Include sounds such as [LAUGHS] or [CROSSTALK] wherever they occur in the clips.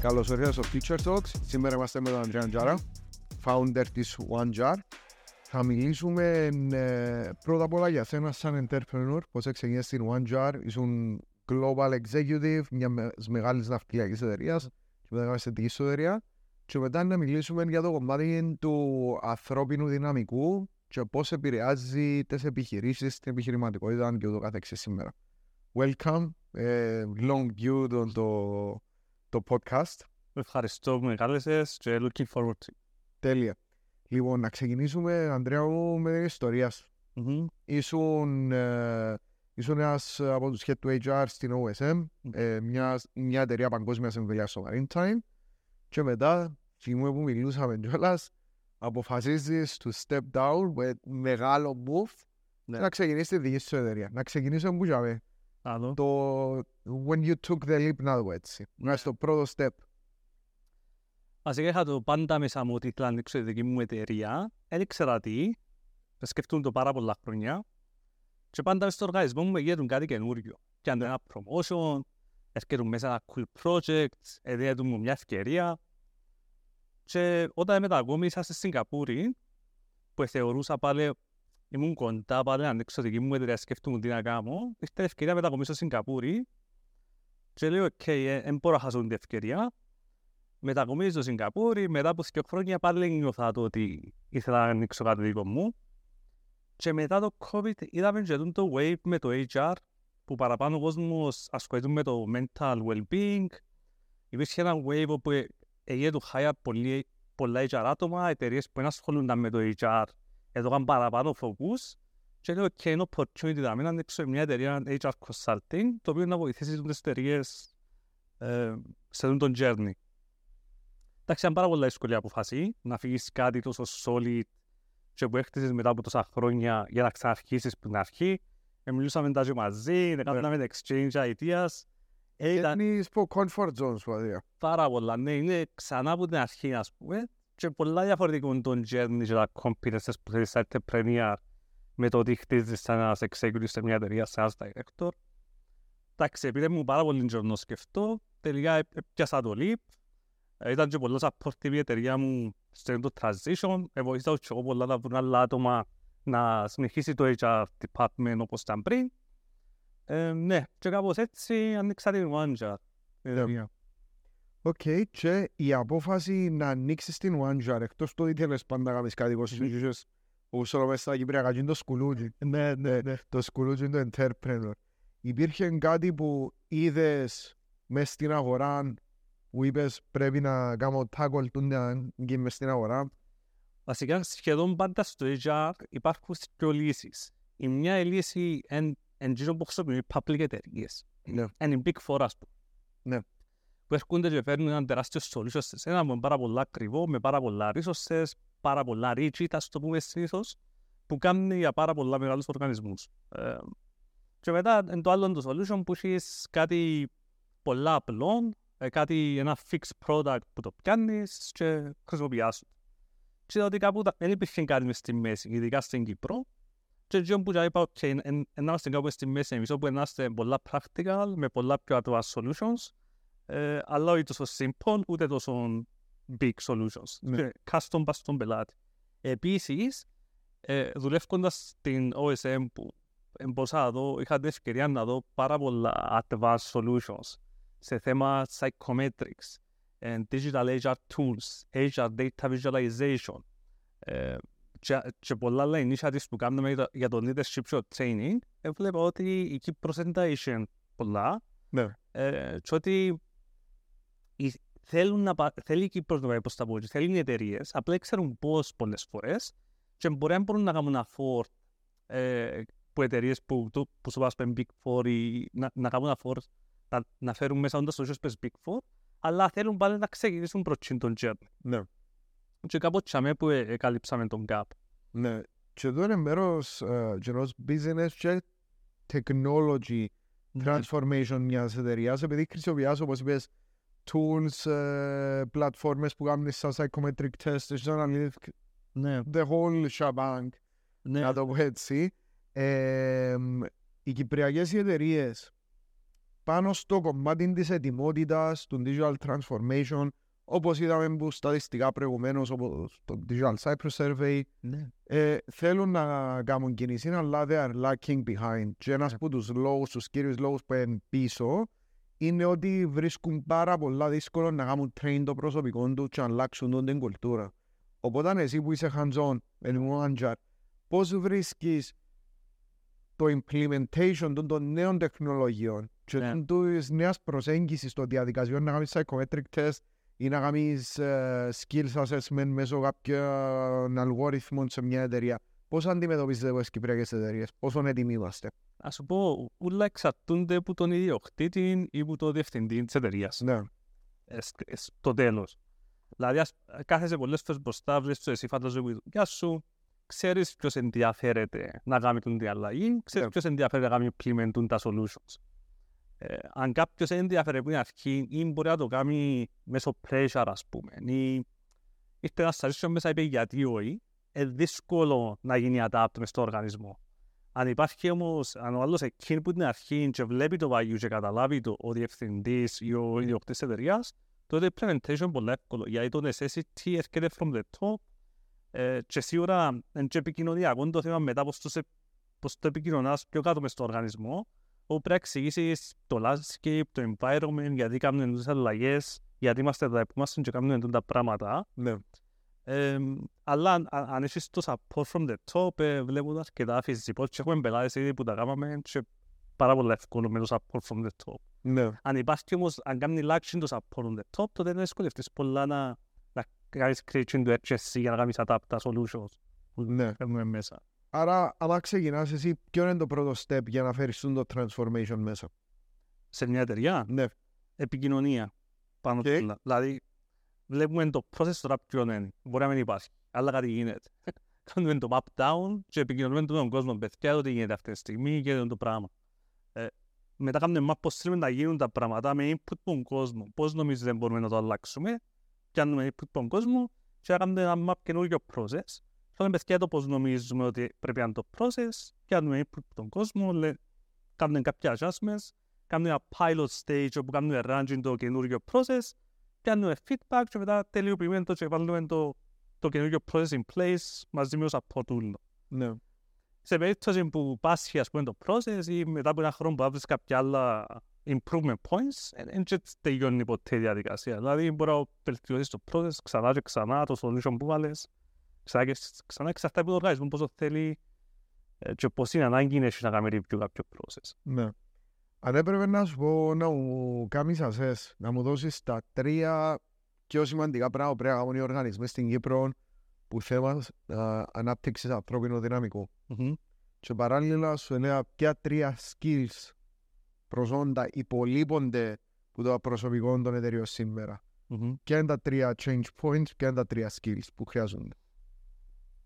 Καλώς ορίσατε στο Future Talks. Σήμερα είμαστε με τον Αντρέα Τζάρα, founder της OneJar. Θα μιλήσουμε ε, πρώτα απ' όλα για σένα σαν entrepreneur, πώς ξεκινήσεις στην OneJar. Ήσουν global executive μια μεγάλης ναυτιλιακής εταιρείας και μετά κάνεις εταιρική εταιρεία. Και μετά να μιλήσουμε για το κομμάτι του ανθρώπινου δυναμικού και πώς επηρεάζει τις επιχειρήσεις, την επιχειρηματικότητα και ούτω καθεξής σήμερα. Welcome, ε, long view το, το, το podcast. Ευχαριστώ που με κάλεσες και looking forward to. Τέλεια. Λοιπόν, να ξεκινήσουμε, Ανδρέα μου, με την ιστορία σου. Mm-hmm. Ήσουν, ε, ήσουν ένας από τους head του HR στην OSM, ε, μια, μια εταιρεία παγκόσμιας εμβελιάς στο Maritime και μετά, στιγμή που μιλούσαμε κιόλας, αποφασίζεις to step down με μεγάλο move Ναι. και να ξεκινήσεις τη δική σου εταιρεία. Να ξεκινήσουμε που είχαμε. Να δω. Το when you took the leap, να δω έτσι. Να στο πρώτο step. Βασικά είχα το πάντα μέσα μου ότι ήθελα να ανοίξω τη δική μου εταιρεία. Δεν ήξερα τι. Σκεφτούν το πάρα πολλά χρόνια. Και πάντα μες στο οργανισμό μου γύρουν κάτι καινούριο. Και αν ένα promotion, έρχεται μέσα ένα cool project, έδινε μου μια ευκαιρία. Και όταν μετακόμισα στη Σιγκαπούρη, που θεωρούσα πάλι, ήμουν κοντά πάλι να ανοίξω τη δική μου εταιρεία, σκέφτομαι τι να κάνω, ήρθε η ευκαιρία να μετακομίσω στη Σιγκαπούρη και λέω, οκ, δεν μπορώ να χάσω την ευκαιρία. Μετακομίζω στο Σιγκαπούρη, μετά από δύο χρόνια πάλι νιώθα το ότι ήθελα να ανοίξω κάτι δικό μου. Και μετά το COVID είδαμε και το wave με το HR, που παραπάνω ο κόσμος ασχολείται με το mental well-being. Υπήρχε ένα wave όπου έγινε του hire πολλοί- πολλά HR άτομα, εταιρείες που δεν ασχολούνταν με το HR, έδωκαν παραπάνω focus. Και λέω, και είναι opportunity να μην ανοίξω μια εταιρεία HR consulting, το οποίο να βοηθήσει τις εταιρείες ε, σε αυτόν τον journey. Εντάξει, ήταν πάρα πολλά δύσκολη αποφάση να φύγεις κάτι τόσο solid και που έχτισες μετά από τόσα χρόνια για να ξαναρχίσεις που την αρχή. Ε, μιλούσαμε τα και μαζί, να κάναμε exchange ideas; Ε, ήταν Είναι στο comfort zone σου, αδεία. πάρα πολλά. Ναι, είναι ξανά από την αρχή, ας πούμε. Και πολλά διαφορετικό είναι το journey και τα competences που θέλεις σαν entrepreneur με το ότι χτίζεις σαν ένας executive σε μια εταιρεία, σαν ένας director. Εντάξει, επειδή μου πάρα πολύ καιρό να σκεφτώ, τελικά ε- έπιασα το leap. Ε, Ήταν και πολλά supportive η εταιρεία μου σε το transition. Ε, βοήθησα και εγώ πολλά να βρουν άλλα άτομα να συνεχίσει το HR department όπως ήταν πριν. Ε, ναι, και κάπως έτσι ανοίξα την OneJar. η εταιρεία. Οκ, και η απόφαση να ανοίξεις την OneJar, εκτός το ότι ήθελες πάντα να κάνεις κάτι εγώ σου είχες, όπως όλο μέσα στα Κυπριακά, είναι το σκουλούτσι. Ναι, ναι, ναι. Το σκουλούτσι είναι το entrepreneur. Υπήρχε κάτι που είδες μες στην αγορά, που είπες πρέπει να κάνω tackle του να γίνει μες στην αγορά. Βασικά σχεδόν πάντα στο HR υπάρχουν δύο λύσεις. Η μια λύση είναι εκείνο που χρησιμοποιούν οι public εταιρείες. Ναι. Είναι οι big four ας πούμε. Ναι. Που έρχονται και φέρνουν έναν τεράστιο solution σε σένα με πάρα πολλά ακριβό, με πάρα πολλά resources, πάρα πολλά rigid, ας το πούμε συνήθως, που κάνουν για πάρα πολλά μεγάλους οργανισμούς. Ε, και μετά είναι το άλλο είναι το solution που έχεις κάτι πολλά απλό, ε, κάτι, ένα fixed product που το πιάνεις και χρησιμοποιάς. Και είδα ότι κάπου τα- δεν υπήρχε κάτι μες στη μέση, ειδικά στην Κύπρο. Και έτσι που είπα, ok, εν- εν- να είμαστε κάπου στη μέση εμείς, όπου να είμαστε πολλά practical, με πολλά πιο advanced solutions, ε, αλλά όχι τόσο simple, ούτε τόσο big solutions. Ναι. Και custom πας στον πελάτη. Επίσης, ε, δουλεύοντας στην OSM που ε, μπορούσα να δω, είχα την ευκαιρία να δω πάρα πολλά advanced solutions σε θέμα psychometrics, and digital HR tools, HR data visualization ε, και, και πολλά άλλα initiatives που κάνουμε για το- για το leadership και το training, έβλεπα ότι η Κύπρος δεν τα είχε πολλά Ναι. ε, και ότι οι- θέλουν να, πα- θέλει η Κύπρος να πάει προς τα πόδια, θέλουν οι εταιρείες, απλά δεν ξέρουν πώς πολλές φορές και μπορεί να μπορούν να κάνουν afford ε, που εταιρείες που, το- που σου πας Big Four ή να, να κάνουν afford να, να φέρουν μέσα όντας το πες Big Four, αλλά θέλουν πάλι να ξεκινήσουν προς τον journey. Ναι. Και κάπου τσάμε που ε, εκαλύψαμε τον gap. Ναι. Και εδώ είναι μέρος ε, και ενός business και technology transformation μιας εταιρείας, επειδή χρησιμοποιάς, όπως είπες, tools, ε, πλατφόρμες που κάνουν σαν psychometric test, σαν analytic, Ναι, the whole shebang, ναι. να το πω έτσι. Ε, οι κυπριακές εταιρείες πάνω στο κομμάτι της ετοιμότητας, του digital transformation, όπως είδαμε που στατιστικά προηγουμένως, όπως το Digital Cypress Survey, Ναι. ε, θέλουν να κάνουν κίνηση, αλλά they are lacking behind. Και ένας από τους λόγους, τους κύριους λόγους που είναι πίσω, είναι ότι βρίσκουν πάρα πολλά δύσκολο να κάνουν train το προσωπικό του και να αλλάξουν τον την κουλτούρα. Οπότε εσύ που είσαι hands-on με την OneJar, πώς βρίσκεις το implementation των, των νέων τεχνολογιών και Ναι. yeah. της νέας προσέγγισης των διαδικασιών να κάνεις psychometric test ή να κάνεις ε, skills assessment μέσω κάποιων αλγόριθμων σε μια εταιρεία. Πώς αντιμετωπίζετε από τις κυπριακές εταιρείες, πόσο έτοιμοι είμαστε; Ας σου πω, όλα εξαρτούνται από τον ιδιοκτήτη ή από τον διευθυντή της εταιρείας. Ναι, ε, σ- ε, στο τέλος. Δηλαδή, ας, κάθεσαι πολλές φορές μπροστά, βρεις το εσύ φαντάζομαι η δουλειά σου, ξέρεις ποιος ενδιαφέρεται να κάνει την αλλαγή, ξέρεις Ναι. ποιος ενδιαφέρεται να κάνει implement τα solutions. Ε, αν κάποιος ενδιαφέρεται από την αρχή ή μπορεί να το κάνει μέσω pressure, ας πούμε, ή ήρθε ένας σαρίσιο μέσα είπε γιατί όχι, είναι δύσκολο να γίνει adapt μες στο οργανισμό. Αν υπάρχει όμως, αν ο άλλος εκείνη που την αρχή και βλέπει το value και καταλάβει το ο διευθυντής ή ο ιδιοκτήτης της εταιρείας, τότε η implementation είναι πολύ εύκολο, γιατί το necessity έρχεται from the top ε, και σίγουρα είναι και επικοινωνιακό είναι το θέμα μετά πώς το, σε, πώς το επικοινωνάς πιο κάτω μες στο οργανισμό, όπου πρέπει να εξηγήσεις το landscape, το environment, γιατί κάνουν τις αλλαγές, γιατί είμαστε εδώ που είμαστε και κάνουν τα πράγματα. ναι. Ε, αλλά αν, αν αν έχεις το support from the top, ε, βλέπω τα αρκετά φυσικό και έχουμε πελάτες ήδη που τα κάναμε και πάρα πολύ εύκολο με το support from the top. Ναι, Αν υπάρχει όμως, αν κάνει lacking το support from the top, τότε δεν δυσκολευτείς πολλά να, να κάνεις creation του HSC για να κάνεις adapt τα solutions που ναι. φέρνουμε μέσα. Άρα, άμα ξεκινάς εσύ, ποιο είναι το πρώτο step για να φέρεις το transformation μέσα. Σε μια εταιρεία, Ναι, επικοινωνία πάνω Ok. okay. όλα. Δηλαδή, βλέπουμε το process τώρα ποιο είναι. Μπορεί να μην υπάρχει, αλλά κάτι γίνεται. [LAUGHS] Κάνουμε το map down και επικοινωνούμε με τον κόσμο. Παιδιά, το τι γίνεται αυτή τη στιγμή και το πράγμα. Ε, μετά κάνουμε map πώς θέλουμε να γίνουν τα πράγματα με input από τον κόσμο. Πώς νομίζετε μπορούμε να το αλλάξουμε. Κάνουμε input από τον κόσμο και κάνουμε ένα map καινούργιο process. Κάνουμε παιδιά το πώς νομίζουμε ότι πρέπει να είναι το process. Κάνουμε input από τον κόσμο. λέ- Κάνουμε κάποια adjustments κάνουμε ένα pilot stage όπου κάνουμε run το καινούργιο process, κάνουμε feedback και μετά τελειοποιούμε το και βάλουμε το, το καινούργιο process in place μαζί με το support tool. ναι. Σε περίπτωση που πάσχει ας πούμε το process ή μετά από ένα χρόνο που άβρεις κάποια άλλα improvement points, δεν τελειώνει ποτέ η διαδικασία. Δηλαδή μπορεί να βελτιώσεις το process ξανά και ξανά, το solution που βάλες, ξανά και ξανά εξαρτάται από το οργανισμό πόσο θέλει ε, και πώς είναι ανάγκη είναι να κάνει review κάποιο process. Ναι. Αν έπρεπε να σου πω να μου κάνεις assess, να μου δώσεις τα τρία πιο σημαντικά πράγματα που πρέπει να κάνουν οι οργανισμοί στην Κύπρο που θέμα uh, ανάπτυξης ανθρώπινου δυναμικού. Μμμ. Και παράλληλα σου έλεγα ποια τρία skills προσόντα υπολείπονται που το προσωπικό των εταιριών σήμερα. Μμμ. Ποια είναι τα τρία change points, ποια είναι τα τρία skills που χρειάζονται;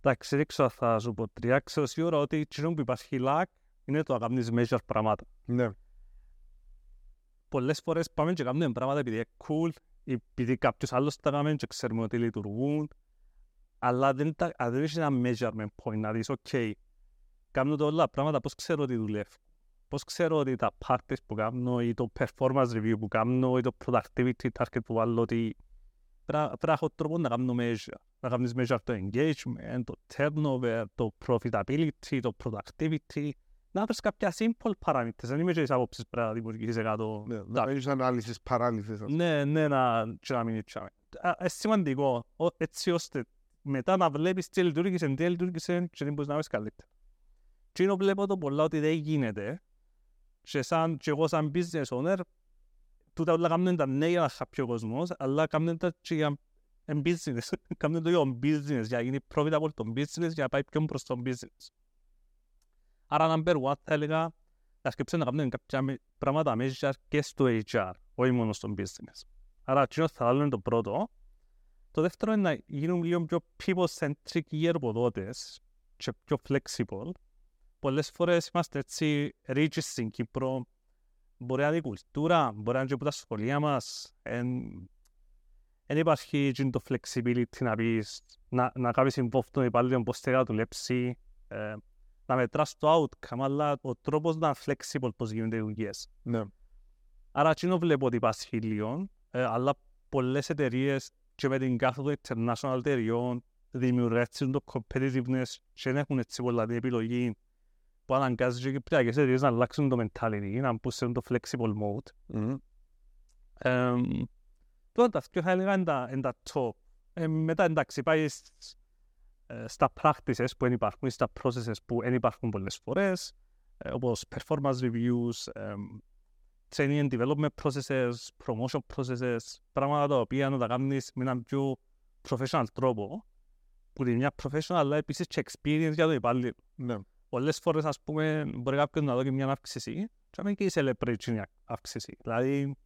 Εντάξει, δεν ξέρω αν θα σου πω τρία. Ξέρω σίγουρα ότι εκείνο που υπάρχει lack είναι το να κάνεις measure πράγματα. Ναι, Πολλές φορές πάμε και κάνουμε πράγματα επειδή είναι cool, ή επειδή κάποιος άλλος τα κάνει και ξέρουμε ότι λειτουργούν, αλλά δεν, τα, αν δεν έχεις ένα measurement point να δεις, ok, κάνω τα όλα πράγματα, πώς ξέρω ότι δουλεύει. Πώς ξέρω ότι τα parties που κάνω ή το performance review που κάνω ή το productivity target που βάλω ότι πρέπει πρέπει να έχω τρόπο να κάνω measure. Να κάνεις measure το engagement, το turnover, το profitability, το productivity. Να βρεις κάποια simple parameters. Δεν είμαι και της άποψης πρέπει να δημιουργήσεις εκατό ναι. Να έχεις analysis paralysis. ας πούμε. ναι, ναι, να και να μην τσάμε. Είναι σημαντικό, ο- έτσι ώστε μετά να βλέπεις τι λειτουργήσε, τι λειτουργήσε και τι μπορείς να βρεις καλύτερα. Και είναι βλέπω το πολλά ότι δεν γίνεται και, σαν, και εγώ σαν business owner τούτα όλα κάνουν τα νέα για να χαπεί ο κόσμος, αλλά κάνουν τα και για εν business. κάνουν το για το business, για να γίνει profitable το business, για να πάει πιο προς το business. Άρα, number one, θα έλεγα να σκέψουν να κάνουν κάποια με- πράγματα μέσα και στο HR, όχι μόνο στο business; Άρα, εκείνο θα βάλουν το πρώτο. Το δεύτερο είναι να γίνουν λίγο πιο people-centric οι εργοδότες και πιο flexible. Πολλές φορές είμαστε έτσι rich στην Κύπρο. Μπορεί να είναι η κουλτούρα, μπορεί να είναι και από τα σχολεία μας. Δεν υπάρχει εκείνο το flexibility να πεις, να, να κάνεις involve τον υπάλληλο πώς θέλει να δουλέψει. Ε, να μετράς το outcome, αλλά ο τρόπος να είναι flexible πώς γίνονται οι δουλειές. Ναι. Άρα εκείνο βλέπω ότι υπάρχει χίλιον, ε, αλλά πολλές εταιρείες και με την κάθοδο international εταιρεών δημιουργούν το competitiveness και δεν έχουν έτσι πολλά την επιλογή που αναγκάζει και οι κυπριακές εταιρείες να αλλάξουν το mentality, να μπουν σε το flexible mode. Μμμ. Ε, Τώρα τα δύο θα έλεγα είναι τα, είναι τα top. Ε, μετά εντάξει πάει σ- ε, στα practices που δεν υπάρχουν, ή στα processes που δεν υπάρχουν πολλές φορές, ε, όπως performance reviews, ε, training and development processes, promotion processes, πράγματα τα οποία να τα κάνεις με έναν πιο professional τρόπο, που είναι μια professional, αλλά επίσης και experience για τον υπάλληλο. Ναι. Πολλές φορές, ας πούμε, μπορεί κάποιος να δώσει μια αύξηση και να μην και celebrate την αύξηση. Δηλαδή,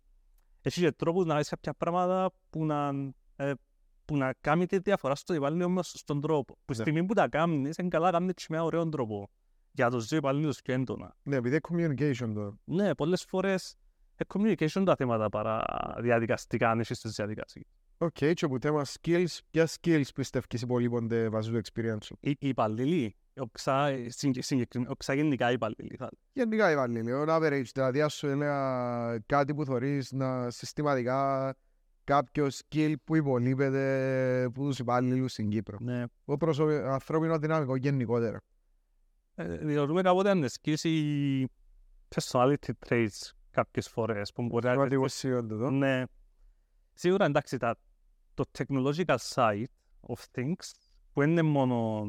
έχεις και τρόπους να κάνεις κάποια πράγματα που να, ε, που να κάνει τη διαφορά στο υπάλληλο με στον τρόπο. Που στη Ναι. στιγμή που τα κάνεις, είναι καλά να κάνεις και με ωραίο τρόπο. Για τους δύο υπαλλήλους πιο έντονα. Ναι, επειδή είναι communication τώρα. Ναι, πολλές φορές ε, communication τα θέματα παρά διαδικαστικά, αν έχεις τις διαδικασίες. Οκ, και από θέμα skills, ποια skills πιστεύεις υπολείπονται βάσει του experience σου; Οι, οι υπαλλήλοι, οξά, συγκε- συγκεκριμένα- οξά γενικά οι υπαλλήλοι, θα Γενικά οι υπαλλήλοι, on average, δηλαδή ας σου έλεγα κάτι που θωρείς να συστηματικά κάποιο skill που υπολείπεται από τους υπάλληλους στην Κύπρο. Ναι. Ο προσωπι... ανθρώπινο δυναμικό γενικότερα. Ε, Θεωρούμε κάποτε αν εσκίσει personality traits κάποιες φορές που μπορεί να Σημαντικό σημείο τούτο. Ναι. Σίγουρα εντάξει, τα, το technological side of things που είναι μόνο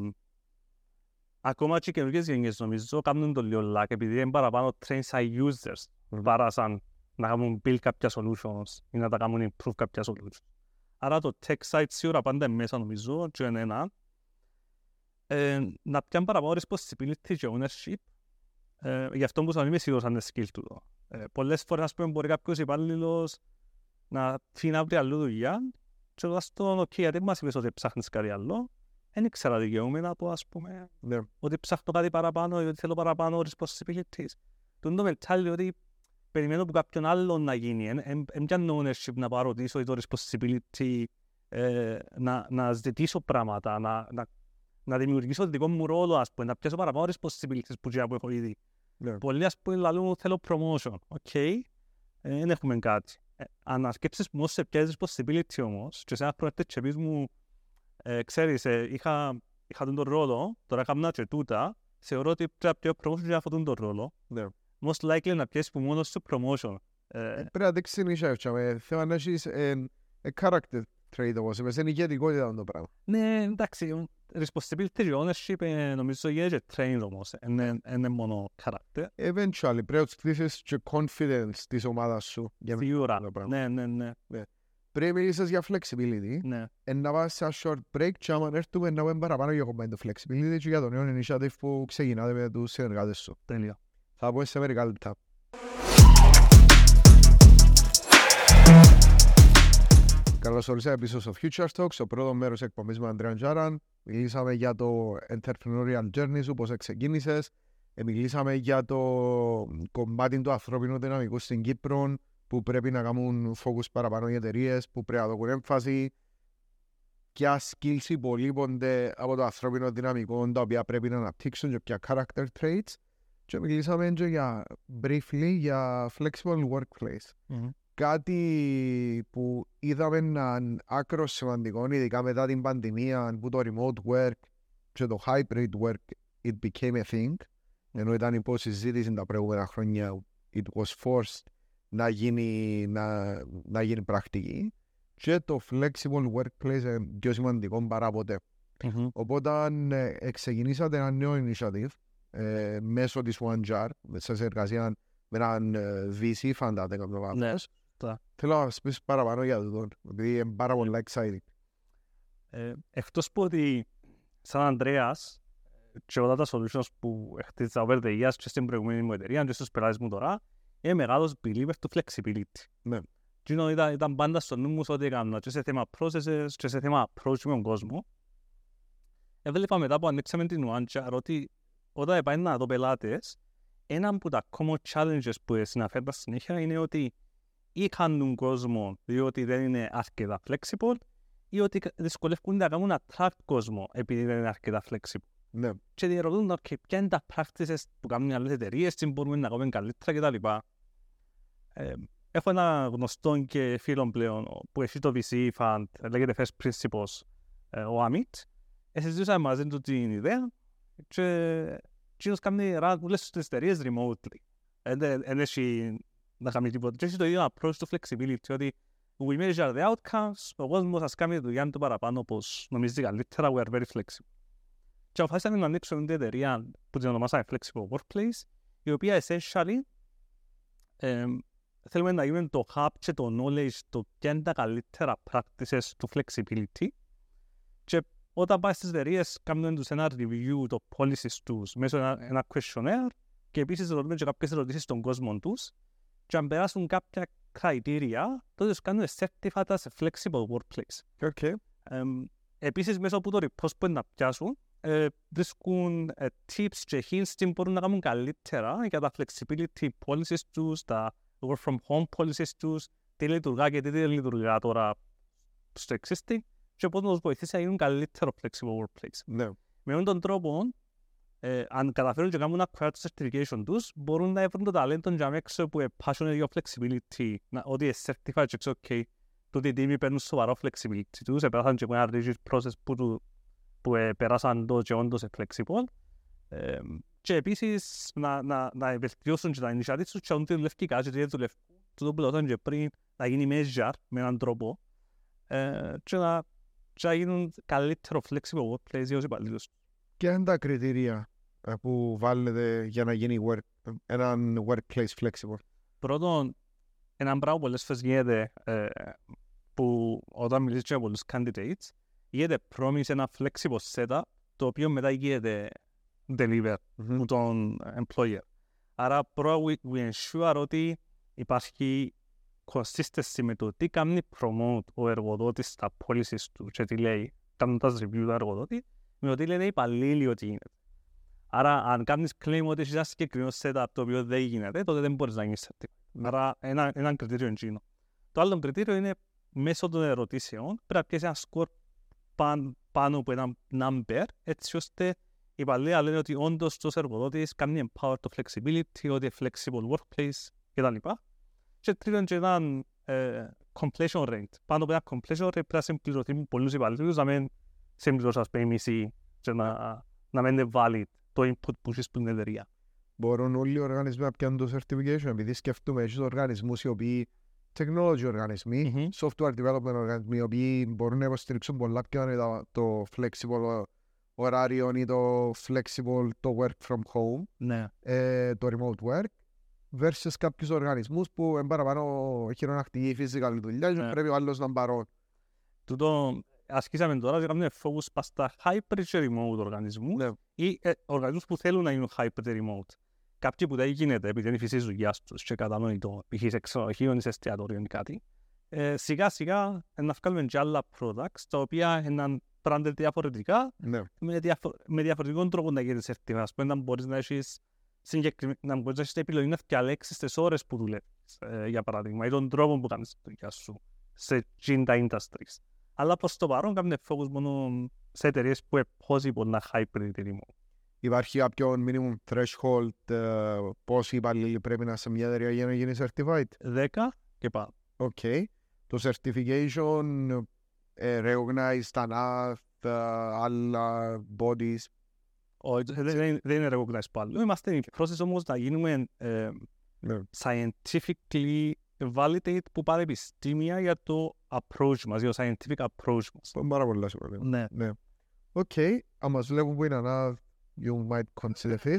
ακόμα και οι καινούργιες γενιές νομίζω κάνουν το λίγο lag επειδή είναι παραπάνω trained σαν users Μμμ. παρά σαν να κάνουν build κάποια solutions ή να τα κάνουν improve κάποια solutions. Άρα το tech side σίγουρα πάντα είναι μέσα νομίζω και είναι ένα. Ε, να πιάνουν παραπάνω responsibility και ownership ε, γι' αυτό που σας είμαι σίγουρος αν είναι skill του. Ε, πολλές φορές ας πούμε μπορεί κάποιος υπάλληλος να φύγει να βρει αλλού δουλειά και ρωτάς τον, οκ, γιατί μας είπες ότι ψάχνεις κάτι άλλο; Δεν ήξερα δικαιούμαι να πω, ας πούμε, Ναι. ότι ψάχνω κάτι παραπάνω ή ότι θέλω παραπάνω responsibilities. Τον το mentality ότι περιμένω από κάποιον άλλον να γίνει. Εν πιάνω ownership να πάρω πίσω ή το responsibility ε, να, να ζητήσω πράγματα, να, να, να δημιουργήσω το δικό μου ρόλο, ας πούμε, να πιάσω παραπάνω responsibilities που, που έχω ήδη. Ναι. Πολλοί ας πούμε λαλούν θέλω promotion. OK, ε, δεν έχουμε κάτι. Ε, αν αρκέψεις μόνος σου πιάεις responsibility όμως και σε ένα project και πεις μου ε, ξέρεις, ε, είχα, είχα τον, τον ρόλο, τώρα έκανα και τούτα, θεωρώ ότι πρέπει να πιάω promotion για αυτόν τον ρόλο. Ναι. Most likely να πιάσεις που μόνος σου promotion. Ε, Πρέπει να δείξεις initiative. ε, Θέλω να έχεις ε, ε, character trait όπως είπες. Είναι ηγετικότητα το πράγμα. ναι, εντάξει, responsibility και ownership ε, νομίζω γίνεται και train όμως, δεν είναι μόνο character. Eventually πρέπει να τους χτίσεις και confidence της ομάδας σου. για να Σίγουρα, αυτό το πράγμα. ναι, ναι, ναι, Πρέπει να μιλήσεις για flexibility. ναι. Ε, να πας σε ένα short break και άμα έρθουμε να πούμε παραπάνω για κομμάτι το flexibility και για το νέο initiative που ξεκινάτε με τους συνεργάτες σου. Τέλεια. Θα πω σε μερικά λεπτά. Καλώς ορίσατε πίσω στο Future Talks, το πρώτο μέρος εκπομπής με Αντρέα Τζάραν. Μιλήσαμε για το entrepreneurial journey σου, πώς ξεκίνησες. Ε, μιλήσαμε για το κομμάτι του ανθρώπινου δυναμικού στην Κύπρο, που πρέπει να κάνουν focus παραπάνω οι εταιρείες, που πρέπει να δώσουν έμφαση. Ποια skills υπολείπονται από το ανθρώπινο δυναμικό, τα οποία πρέπει να αναπτύξουν και ποια character traits. Και μιλήσαμε και για, briefly για flexible workplace Μμμ. κάτι που είδαμε να είναι άκρο σημαντικό, ειδικά μετά την πανδημία, που το remote work και το hybrid work it became a thing, ενώ ήταν υποσυζήτηση τα προηγούμενα χρόνια, it was forced να γίνει, να, να γίνει πρακτική και το flexible workplace είναι πιο σημαντικό παρά ποτέ. Μμμ. Οπότε ε, ξεκινήσατε ένα νέο initiative ε, μέσω της OneJar, σε συνεργασία με έναν ε, VC, φαντάτε κάποιο Ναι, λάθος. σωστά. Θέλω να μας πεις παραπάνω για αυτό, επειδή είναι πάρα πολύ exciting. Ε, εκτός που ότι σαν Ανδρέας και όλα τα solutions που χτίζα over the years και στην προηγούμενη μου εταιρεία και στους πελάτες μου τώρα είμαι μεγάλος believer του flexibility. Ναι. Και είναι, ήταν, ήταν πάντα στο νου μου σε ό,τι έκανα και σε θέμα processes και σε θέμα approach με τον κόσμο. Έβλεπα μετά που ανοίξαμε την OneChat ότι όταν πάει να δω πελάτες ένα από τα common challenges που συναφέρουν συνέχεια είναι ότι ή κάνουν κόσμο διότι δεν είναι αρκετά flexible ή ότι δυσκολεύονται να κάνουν attract κόσμο επειδή δεν είναι αρκετά flexible. Ναι, Και διερωτούν, okay, ποια είναι τα practices που κάνουν οι άλλες εταιρείες, τι μπορούμε να κάνουμε καλύτερα κτλ. Ε, έχω ένα γνωστό και φίλο πλέον που έχει το VC fund, λέγεται First Principles, ε, ο Amit. Ε, συζητούσαμε μαζί του την ιδέα και εκείνος κάνει ράγουλες στις εταιρείες remotely. Δεν έχει να κάνει τίποτα. Και έχει το ίδιο approach to flexibility, ότι we measure the outcomes, ο κόσμος ας κάνει δουλειά του παραπάνω όπως νομίζει καλύτερα, we are very flexible. Και αποφάσισαμε να ανοίξουμε μια εταιρεία που την ονομάσαμε Flexible Workplace, η οποία essentially ε, θέλουμε να γίνουμε το hub και το knowledge, το ποια είναι τα καλύτερα practices του flexibility και όταν πάει στις εταιρείες κάνουμε τους ένα review το policies τους μέσω ένα, ένα questionnaire και επίσης ρωτούμε και κάποιες ερωτήσεις στον κόσμο τους και αν περάσουν κάποια criteria, τότε τους κάνουμε certified as a flexible workplace. Okay. Ε, επίσης, μέσω από το repost που είναι να πιάσουν, ε, βρίσκουν ε, tips και hints τι μπορούν να κάνουν καλύτερα για τα flexibility policies τους, τα work from home policies τους, τι λειτουργά και τι δεν λειτουργά τώρα στο existing και πώς να τους βοηθήσει να γίνουν καλύτερο flexible workplace. Ναι. Με αυτόν τον τρόπο, ε, αν καταφέρουν και κάνουν acquire το certification τους, μπορούν να βρουν το ταλέντο για έξω που είναι passionate για flexibility, να, ότι είναι certified και ξέρω, okay, τούτοι οι τίμοι παίρνουν σοβαρό flexibility τους, επέρασαν και από ένα rigid process που, του, που ε, περάσαν το και όντως είναι flexible. Ε, και επίσης να, να, να βελτιώσουν και τα initiatives τους και να δουλεύει κάτι, γιατί δουλεύει. Τούτο που λέω και πριν, να γίνει measure με έναν τρόπο ε, και να, και να γίνουν καλύτερο flexible workplace για τους υπαλλήλους. Ποια είναι τα κριτήρια ε, που βάλετε για να γίνει work, έναν workplace flexible; Πρώτον, έναν πράγμα που πολλές φορές γίνεται ε, που όταν μιλήσεις για πολλούς candidates, γίνεται promise ένα flexible setup το οποίο μετά γίνεται deliver Mm-hmm. από τον employer. Άρα πρώτα we, we ensure ότι υπάρχει consistency με το τι κάνει promote ο εργοδότης στα policies του και τι λέει κάνοντας review του εργοδότη με το τι λένε οι υπαλλήλοι ότι γίνεται. Άρα αν κάνεις claim ότι έχεις ένα συγκεκριμένο setup το οποίο δεν γίνεται, τότε δεν μπορείς να γίνεις certified. Άρα ένα, ένα κριτήριο είναι εκείνο. Το άλλο κριτήριο είναι μέσω των ερωτήσεων πρέπει να πιέσεις ένα score πάν, πάνω από ένα number έτσι ώστε οι υπαλλήλοι να λένε ότι όντως τους εργοδότης κάνει empower το flexibility, ότι είναι flexible workplace κτλ. Και τρίτον και έναν ε, completion rate. Πάνω από ένα completion rate πρέπει να συμπληρωθεί με πολλούς υπαλλήλους να μην συμπληρώσουν ας πούμε η μισή και να, να μην είναι valid το input που έχεις στην εταιρεία. Μπορούν όλοι οι οργανισμοί να πιάνουν το certification, επειδή σκεφτούμε έχεις οργανισμούς οι οποίοι technology οργανισμοί, Μμμ. software development οργανισμοί, οι οποίοι μπορούν να υποστηρίξουν πολλά πιο άνετα το flexible ωράριο ή το flexible το work from home, Ναι. ε, το remote work, versus κάποιους οργανισμούς που είναι παραπάνω χειρονακτική physical δουλειά και Ναι. πρέπει ο άλλος να παρόν. Τούτο ασκήσαμε τώρα και κάνουμε focus πας στα hybrid και remote οργανισμούς Ναι. ή ε, οργανισμούς που θέλουν να γίνουν hybrid και remote. Κάποιοι που δεν γίνεται επειδή είναι η φύση της δουλειάς τους και κατανοητό, π.χ. σε ξενοδοχείο ή σε εστιατόριο ή κάτι, ε, σιγά σιγά ε, να βγάλουμε και άλλα products τα οποία είναι branded διαφορετικά Ναι. με, διαφο- με διαφορετικό τρόπο να γίνεται certified. Ας πούμε, να μπορείς να έχεις συγκεκριμέ- να μπορείς να έχεις την επιλογή να διαλέξεις τις ώρες που δουλεύεις, ε, για παράδειγμα, ή τον τρόπο που κάνεις τη δουλειά σου σε εκείνα τα industries. Αλλά προς το παρόν κάνουμε focus μόνο σε εταιρείες που είναι possible να hybrid ή remote. Υπάρχει κάποιο minimum threshold ε, πόσοι υπαλλήλοι πρέπει να είναι σε μια εταιρεία για να γίνεις certified; 10 και πάνω. Okay. Το certification ε, recognize τα NAF, ε, άλλα bodies. Όχι, δεν, δεν- δεν είναι recognized πάλι. Είμαστε in process όμως να γίνουμε ε, Ναι. scientifically validate που πανεπιστήμια για το approach μας, για το scientific approach μας. Είναι πάρα πολλά σημαντικό. Ναι. Ναι. Οκ. Αν μας βλέπουν που είναι NAF, you might consider this.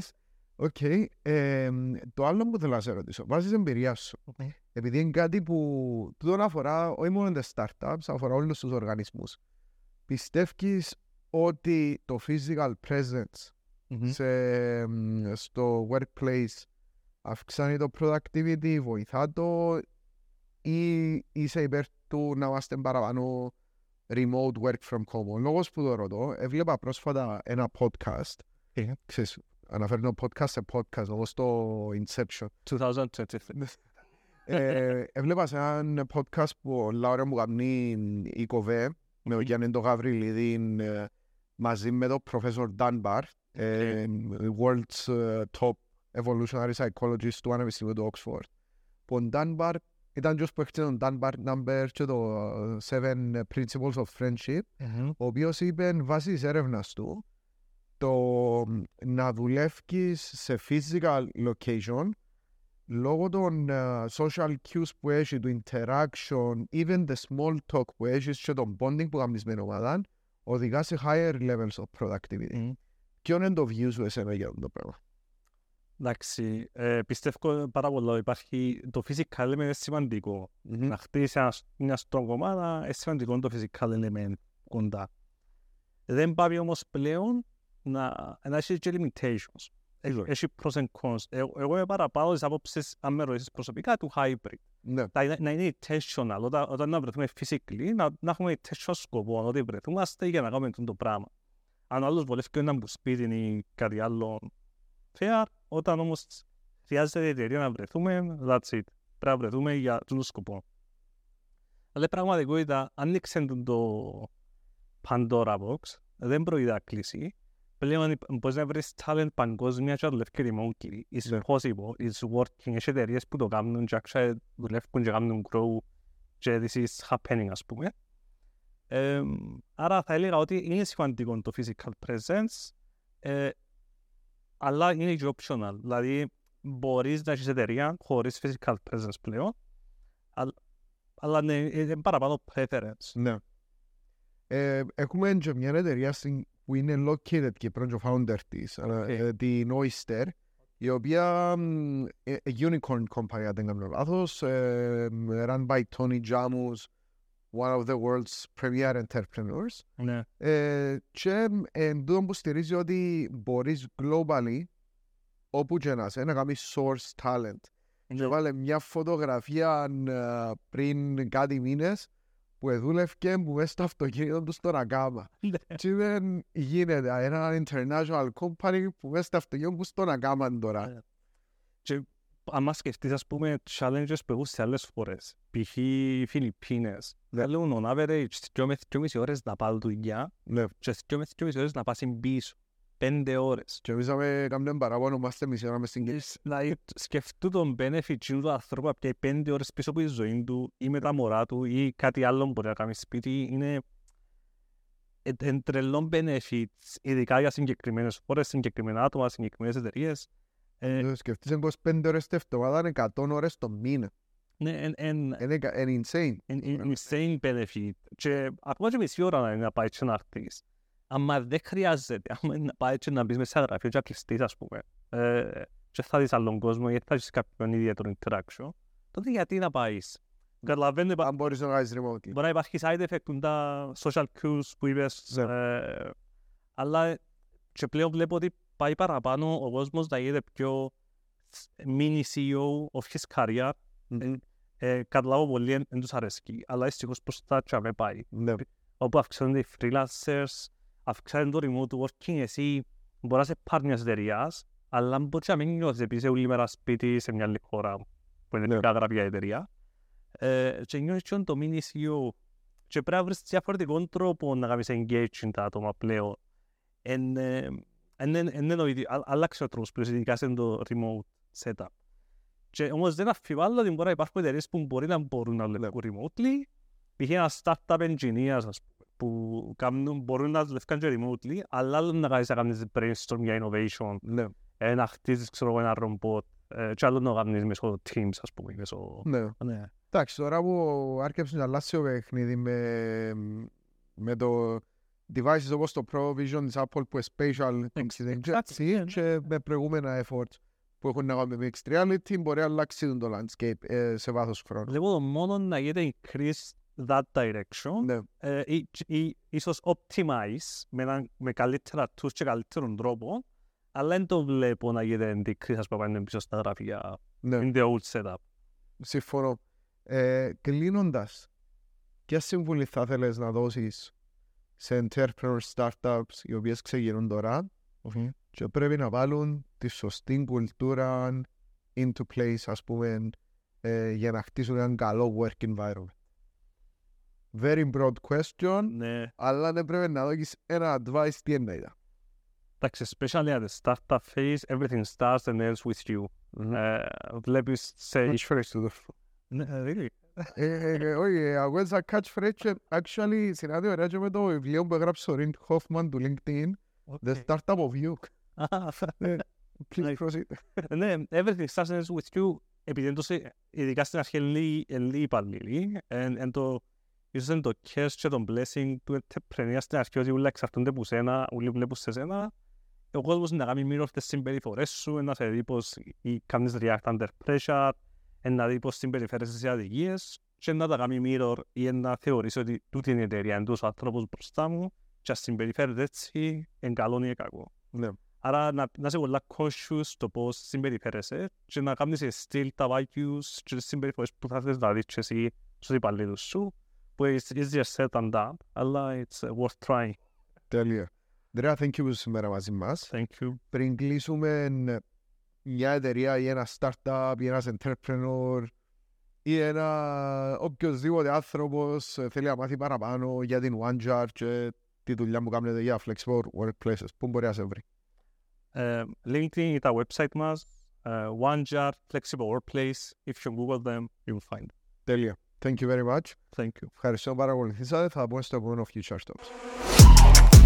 OK. Ε, το άλλο που θέλω να σε ρωτήσω, βάσει εμπειρίας σου. Επειδή είναι κάτι που τούτο αφορά όχι μόνο τις startups, αφορά όλους τους οργανισμούς. Πιστεύεις ότι το physical presence Μμμ. σε, μ, στο workplace αυξάνει το productivity, βοηθά το ή είσαι υπέρ του να είμαστε παραπάνω remote work from home. Ο λόγος που το ρωτώ, έβλεπα πρόσφατα ένα podcast, Ε. ξέρεις, αναφέρνω podcast σε podcast, όπως το Inception. 2023. ε, έβλεπα σε ένα podcast που ο Λάουρεν μου κάνει η Κοβέ με τον Γιάννη τον Γαβριλίδη ε, μαζί με τον Professor Dunbar, ε, world's ε, top evolutionary psychologist του Πανεπιστημίου του Oxford. Που ο Dunbar ήταν και που έχτισε τον Dan Barnumber και το ε, Seven Principles of Friendship, ο οποίος είπε βάσει της έρευνας του το να δουλεύεις σε physical location λόγω των uh, social cues που έχει, του interaction, even the small talk που έχεις και τον bonding που κάνεις με την ομάδα, οδηγάς σε higher levels of productivity. Mm. Ποιο είναι το view σου εσένα για αυτό το πράγμα; Εντάξει, ε, πιστεύω πάρα πολύ υπάρχει το physical element είναι σημαντικό. Mm-hmm. Να χτίσεις μια strong ομάδα, είναι σημαντικό το physical element κοντά. Δεν πάει όμως πλέον να, να έχεις και limitations. Έχει pros and cons. Εγώ, εγώ είμαι παραπάνω τις απόψεις, αν με ρωτήσεις προσωπικά, του hybrid. Ναι. Να, να είναι intentional, όταν, όταν να βρεθούμε physically, να, να έχουμε intentional σκοπό, ότι βρεθούμαστε για να κάνουμε το πράγμα. Αν άλλος βολεύει και να μπουν σπίτι ή κάτι άλλο, fair, όταν όμως χρειάζεται η εταιρεία να βρεθούμε, that's it. Πρέπει να βρεθούμε για τον σκοπό. Αλλά πραγματικότητα, άνοιξε το Pandora Box, δεν πρόκειται να κλείσει, πλέον μπορείς να βρεις talent παγκόσμια και δουλεύει remotely. It's possible, it's working. Έχει εταιρείες που το κάνουν και actually δουλεύουν και κάνουν grow και this is happening ας πούμε. Ε, άρα θα έλεγα ότι είναι σημαντικό το physical presence, ε, αλλά είναι και optional. Δηλαδή μπορείς να έχεις εταιρεία χωρίς physical presence πλέον, αλλά, αλλά ναι, είναι παραπάνω preference. Ναι. Ε, έχουμε και μια εταιρεία στην που είναι located και πρώτο founder της, okay. την Oyster, η οποία ε, unicorn company, αν δεν κάνω λάθος, run by Tony Jamus, one of the world's premier entrepreneurs. Ναι. Ε, και εν τούτο που στηρίζει ότι μπορείς globally, όπου και να είσαι, να κάνεις source talent. Ναι. Και βάλε μια φωτογραφία πριν κάτι μήνες, που δούλευκε που μέσα στο αυτοκίνητο του στο Ναγκάμα. Ναι. Και δεν γίνεται. Ένα international company που μέσα στο αυτοκίνητο του στο Ναγκάμα τώρα. Ναι. Και άμα σκεφτείς ας πούμε challenges που έχουν σε άλλες φορές, π.χ. οι Φιλιππίνες, θέλουν on average 2,5 ώρες να πάρουν δουλειά και 2,5 ώρες να πάσουν πίσω πέντε ώρες. Και εμείς είχαμε κάνει παραπάνω είμαστε μισή ώρα μες στην Κίση. Δηλαδή, σκεφτού τον benefit του ανθρώπου από και πέντε ώρες πίσω από τη ζωή του ή με τα μωρά του ή κάτι άλλο μπορεί να κάνει σπίτι. Είναι τρελό benefit, ειδικά για συγκεκριμένες φορές, συγκεκριμένα άτομα, συγκεκριμένες εταιρείες. Ε, Σκεφτείς 25 ώρες την εβδομάδα, είναι 100 ώρες το μήνα. Ναι, είναι insane. Insane benefit. Και ακόμα και μισή ώρα να πάει και να χτίσεις άμα δεν χρειάζεται, [LAUGHS] άμα να πάει και να μπεις μέσα σε γραφείο και να κλειστείς, ας πούμε, ε, και θα δεις άλλον κόσμο ή θα δεις κάποιον ιδιαίτερο interaction, τότε γιατί να πάεις; Καταλαβαίνω, αν μπορείς να κάνεις remote. Μπορεί να υπάρχει side effect τα social cues που είπες, ναι. ε, αλλά και πλέον βλέπω ότι πάει παραπάνω ο κόσμος να γίνεται πιο mini CEO of his career. Mm-hmm. Ε, καταλάβω πολύ, δεν τους αρέσκει, αλλά δυστυχώς προς τα τσάμε πάει. Ναι. Όπου αυξάνονται οι freelancers, αυξάνει το remote working, εσύ μπορείς να είσαι πάρεις μιας εταιρείας, αλλά μπορείς να μην νιώθεις επειδή είσαι όλη μέρα σπίτι σε μια άλλη χώρα που είναι μια γραφεία εταιρεία. Ε, και νιώθεις και το mini CEO και πρέπει να βρεις διαφορετικό τρόπο να κάνεις engaging τα άτομα πλέον. Εν, άλλαξε ο τρόπος πλέον, ειδικά σε το remote setup. Και όμως δεν αφιβάλλω ότι μπορεί να υπάρχουν εταιρείες που μπορεί να μπορούν να δουλεύουν remotely, π.χ. ένας startup engineers, ας πούμε, που κάνουν, μπορούν να δουλεύουν και remotely, αλλά άλλο να κάνεις να κάνεις brainstorm για innovation, ναι. ε, να χτίζεις ξέρω, ένα ρομπότ ε, και άλλο να κάνεις μέσω Teams, ας πούμε. Μέσω... Ναι. ναι. Εντάξει, τώρα που άρχισε να αλλάξει το παιχνίδι με, με το devices όπως το Pro Vision της Apple που είναι spatial exactly. και με προηγούμενα efforts που έχουν να κάνουν με mixed reality μπορεί να αλλάξει το landscape ε, σε βάθος χρόνου. Λοιπόν, μόνο να γίνεται increased that direction ναι. ε, ή, ή, ίσως optimize με, ένα, με καλύτερα tools και καλύτερον τρόπο αλλά δεν το βλέπω να γίνεται ενδείξεις ας πούμε πίσω στα γραφεία ναι. in the old setup. Συμφωνώ. Ε, κλείνοντας, ποια συμβουλή θα θέλεις να δώσεις σε entrepreneur startups οι οποίες ξεκινούν τώρα okay. και πρέπει να βάλουν τη σωστή κουλτούρα into place ας πούμε ε, για να χτίσουν ένα καλό work environment; Very broad question, ναι. αλλά δεν πρέπει να δώσεις ένα advice τι εννοείται. Εντάξει, especially at the startup phase, everything starts and ends with you. Mm-hmm. Uh, βλέπεις σε... Ευχαριστώ. Ναι, really. Ε, ε, Όχι, ε, αγώσα catchphrase και actually συνάδει ωραία και με το βιβλίο που έγραψε ο Ριντ Hoffman του LinkedIn The Okay. Startup of You. Ah, Ναι, Please Nice. proceed. Ναι, everything starts with you. Επειδή είναι τόσο, ειδικά στην αρχή, είναι λίγοι- είναι λίγοι υπαλλήλοι. Εν- εν το- Ίσως είναι το curse και το blessing του entrepreneur στην αρχή ότι όλα εξαρτούνται από σένα, όλοι βλέπουν σε σένα. Ο κόσμος να κάνει mirror τις συμπεριφορές σου, να σε δει πως ή κάνεις react under pressure, να δει πως συμπεριφέρεσαι σε αδικίες και να τα κάνει mirror ή να θεωρήσει ότι τούτη είναι η εταιρεία, είναι τούτος ο άνθρωπος μπροστά μου και ας συμπεριφέρεται έτσι, εν καλό ή κακό. Ναι. Άρα να, να είσαι πολλά conscious στο πώς συμπεριφέρεσαι και να κάνεις still τα values και τις συμπεριφορές που θα θες να δεις και εσύ στους υπαλλήλους σου που it's easier said than done, αλλά it's uh, worth trying. Τέλεια. Ανδρέα, thank you που είσαι σήμερα μαζί μας. Thank you. Πριν κλείσουμε μια εταιρεία ή ένα startup ή ένας entrepreneur ή ένα οποιοδήποτε άνθρωπος ε, θέλει να μάθει παραπάνω για την OneJar και τη δουλειά που κάνετε για flexible workplaces. Πού μπορεί να σε βρει. Uh, LinkedIn είναι τα website μας, uh, OneJar, Flexible Workplace. If you Google them, you will find. Τέλεια. Thank you very much. Thank you. Ευχαριστώ που παρακολουθήσατε. Θα πούμε στο επόμενο Future Stops.